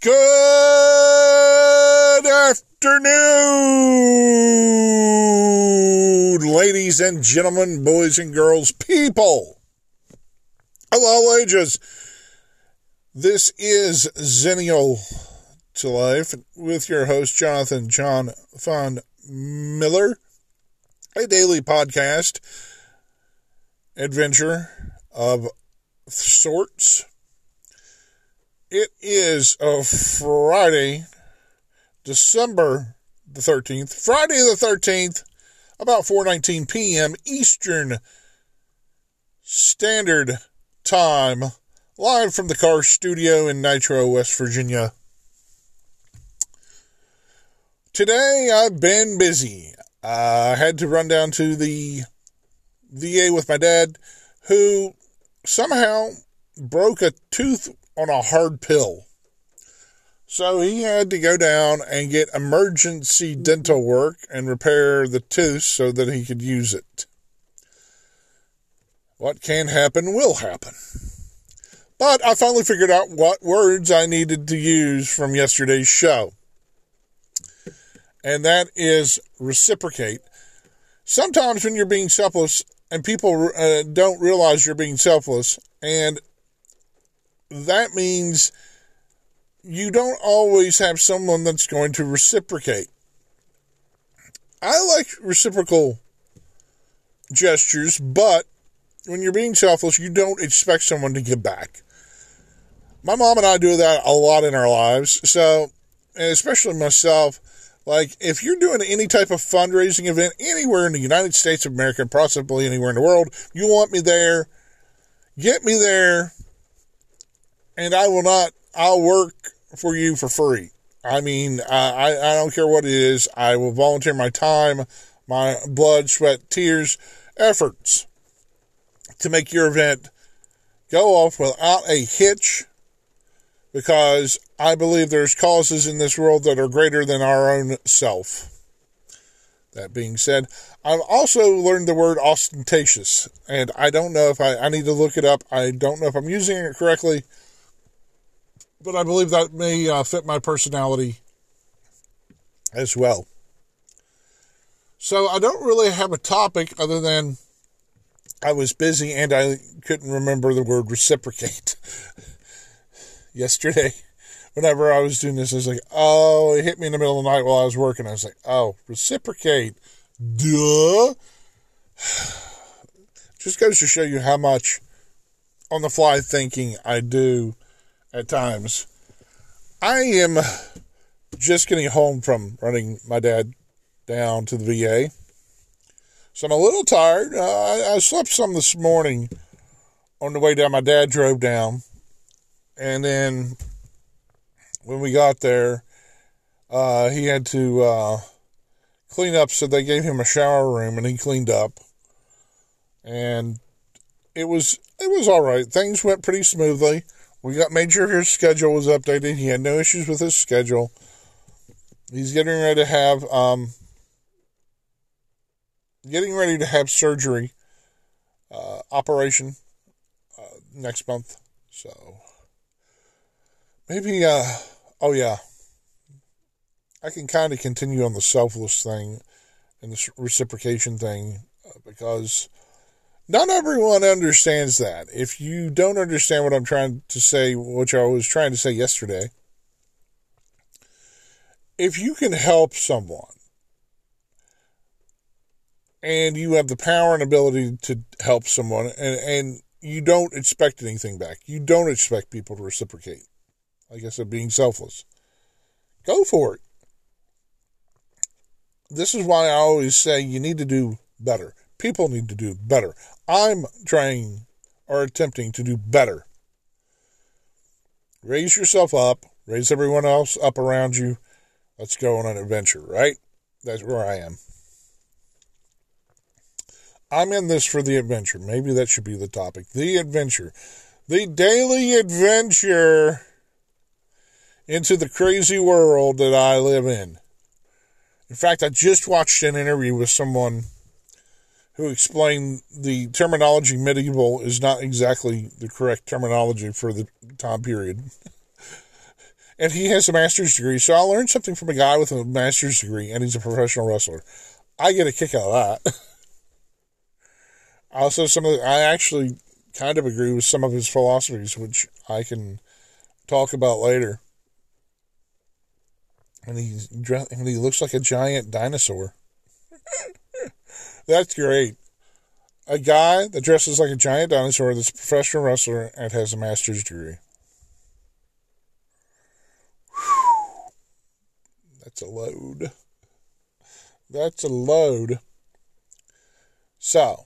Good afternoon, ladies and gentlemen, boys and girls, people of all ages. This is Zennial to Life with your host, Jonathan John Von Miller, a daily podcast adventure of sorts it is a Friday, December the 13th, Friday the 13th, about 4:19 p.m. Eastern Standard Time, live from the car studio in Nitro, West Virginia. Today I've been busy. I had to run down to the VA with my dad, who somehow broke a tooth on a hard pill. So he had to go down and get emergency dental work and repair the tooth so that he could use it. What can happen will happen. But I finally figured out what words I needed to use from yesterday's show. And that is reciprocate. Sometimes when you're being selfless and people uh, don't realize you're being selfless and that means you don't always have someone that's going to reciprocate. I like reciprocal gestures, but when you're being selfless, you don't expect someone to give back. My mom and I do that a lot in our lives. So, especially myself, like if you're doing any type of fundraising event anywhere in the United States of America, possibly anywhere in the world, you want me there, get me there and I will not, I'll work for you for free. I mean, I, I don't care what it is. I will volunteer my time, my blood, sweat, tears, efforts to make your event go off without a hitch because I believe there's causes in this world that are greater than our own self. That being said, I've also learned the word ostentatious, and I don't know if I, I need to look it up. I don't know if I'm using it correctly but I believe that may uh, fit my personality as well. So I don't really have a topic other than I was busy and I couldn't remember the word reciprocate. Yesterday, whenever I was doing this, I was like, oh, it hit me in the middle of the night while I was working. I was like, oh, reciprocate. Duh. Just goes to show you how much on the fly thinking I do at times. I am just getting home from running my dad down to the VA. So I'm a little tired. Uh, I, I, slept some this morning on the way down. My dad drove down. And then when we got there, uh, he had to uh, clean up. So they gave him a shower room and he cleaned up. And it was it was all right. Things went pretty smoothly. We got made sure his schedule was updated. He had no issues with his schedule. He's getting ready to have um, getting ready to have surgery uh, operation uh, next month. So maybe uh oh yeah. I can kind of continue on the selfless thing and the reciprocation thing uh, because not everyone understands that. If you don't understand what I'm trying to say, which I was trying to say yesterday, if you can help someone and you have the power and ability to help someone and, and you don't expect anything back, you don't expect people to reciprocate. Like I said, being selfless. Go for it. This is why I always say you need to do better. People need to do better. I'm trying or attempting to do better. Raise yourself up, raise everyone else up around you. Let's go on an adventure, right? That's where I am. I'm in this for the adventure. Maybe that should be the topic. The adventure. The daily adventure into the crazy world that I live in. In fact, I just watched an interview with someone who explained the terminology medieval is not exactly the correct terminology for the time period. and he has a master's degree. So I learned something from a guy with a master's degree, and he's a professional wrestler. I get a kick out of that. also, some of the, I actually kind of agree with some of his philosophies, which I can talk about later. And he's and he looks like a giant dinosaur. That's great. A guy that dresses like a giant dinosaur that's a professional wrestler and has a master's degree. Whew. That's a load. That's a load. So,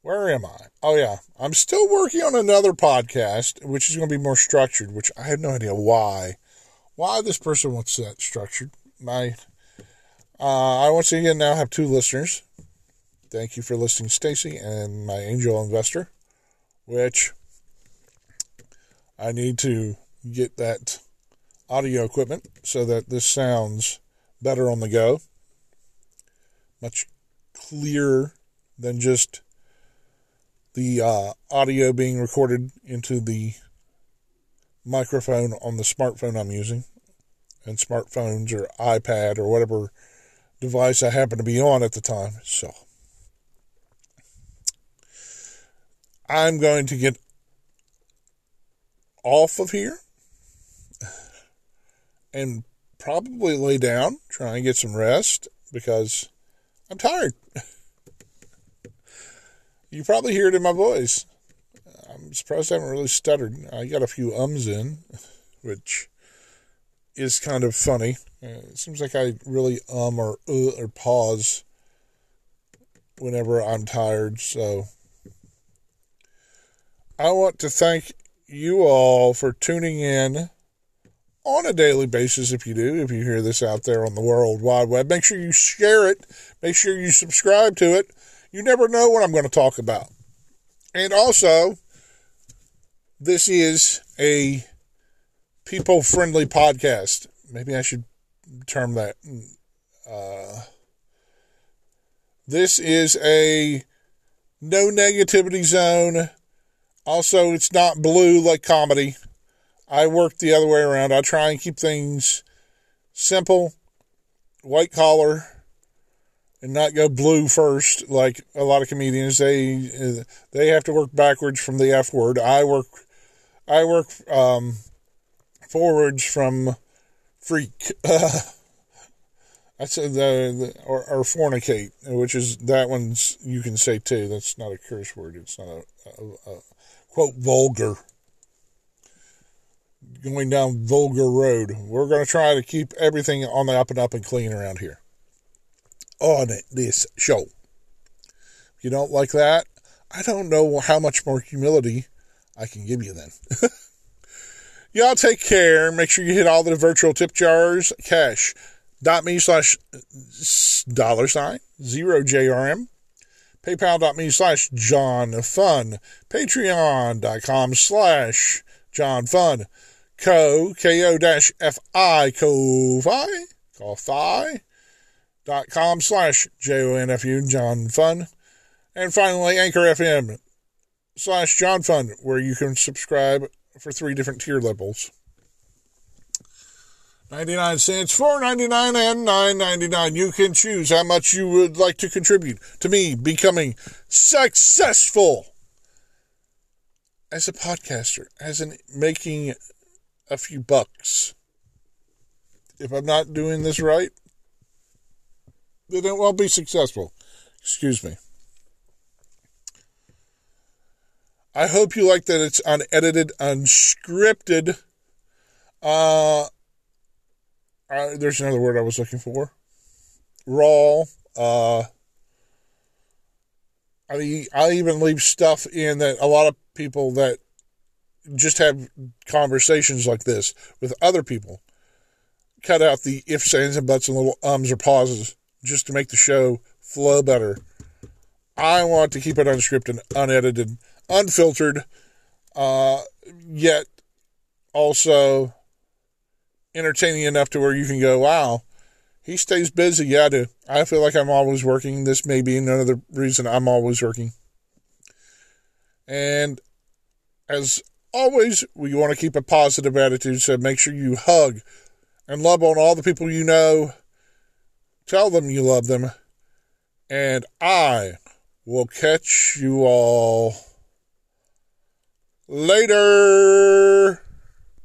where am I? Oh, yeah. I'm still working on another podcast, which is going to be more structured, which I have no idea why. Why this person wants that structured. My, uh, I once again now have two listeners. Thank you for listening, Stacy, and my angel investor, which I need to get that audio equipment so that this sounds better on the go, much clearer than just the uh, audio being recorded into the microphone on the smartphone I'm using. And smartphones or iPad or whatever device I happen to be on at the time. So I'm going to get off of here and probably lay down, try and get some rest because I'm tired. you probably hear it in my voice. I'm surprised I haven't really stuttered. I got a few ums in, which is kind of funny. It seems like I really um or uh or pause whenever I'm tired, so I want to thank you all for tuning in on a daily basis if you do, if you hear this out there on the World Wide Web. Make sure you share it, make sure you subscribe to it. You never know what I'm going to talk about. And also, this is a people friendly podcast. Maybe I should term that. Uh, this is a no negativity zone also, it's not blue like comedy. I work the other way around. I try and keep things simple, white collar, and not go blue first like a lot of comedians. They they have to work backwards from the F word. I work I work um, forwards from freak. Uh, that's the, the or, or, fornicate, which is that one's you can say too. That's not a curse word. It's not a, a, a quote, vulgar. Going down vulgar road. We're going to try to keep everything on the up and up and clean around here. On this show. If you don't like that, I don't know how much more humility I can give you then. Y'all take care. Make sure you hit all the virtual tip jars. Cash. Dot me slash dollar sign zero JRM paypal.me slash John Fun, patreon.com slash John Fun, co, ko dash fi, ko-fi, ko-fi, dot com slash J-O-N-F-U, John Fun, and finally Anchor FM slash John Fun, where you can subscribe for three different tier levels. 99 cents, 4.99 and 9.99. You can choose how much you would like to contribute to me becoming successful as a podcaster, as in making a few bucks. If I'm not doing this right, then it won't be successful. Excuse me. I hope you like that it's unedited, unscripted. Uh, uh, there's another word I was looking for. Raw. Uh, I I even leave stuff in that a lot of people that just have conversations like this with other people cut out the ifs, ands, and buts and little ums or pauses just to make the show flow better. I want to keep it unscripted, unedited, unfiltered, uh, yet also entertaining enough to where you can go, wow, he stays busy. Yeah, I do. I feel like I'm always working. This may be another reason I'm always working. And as always, we want to keep a positive attitude, so make sure you hug and love on all the people you know. Tell them you love them. And I will catch you all later.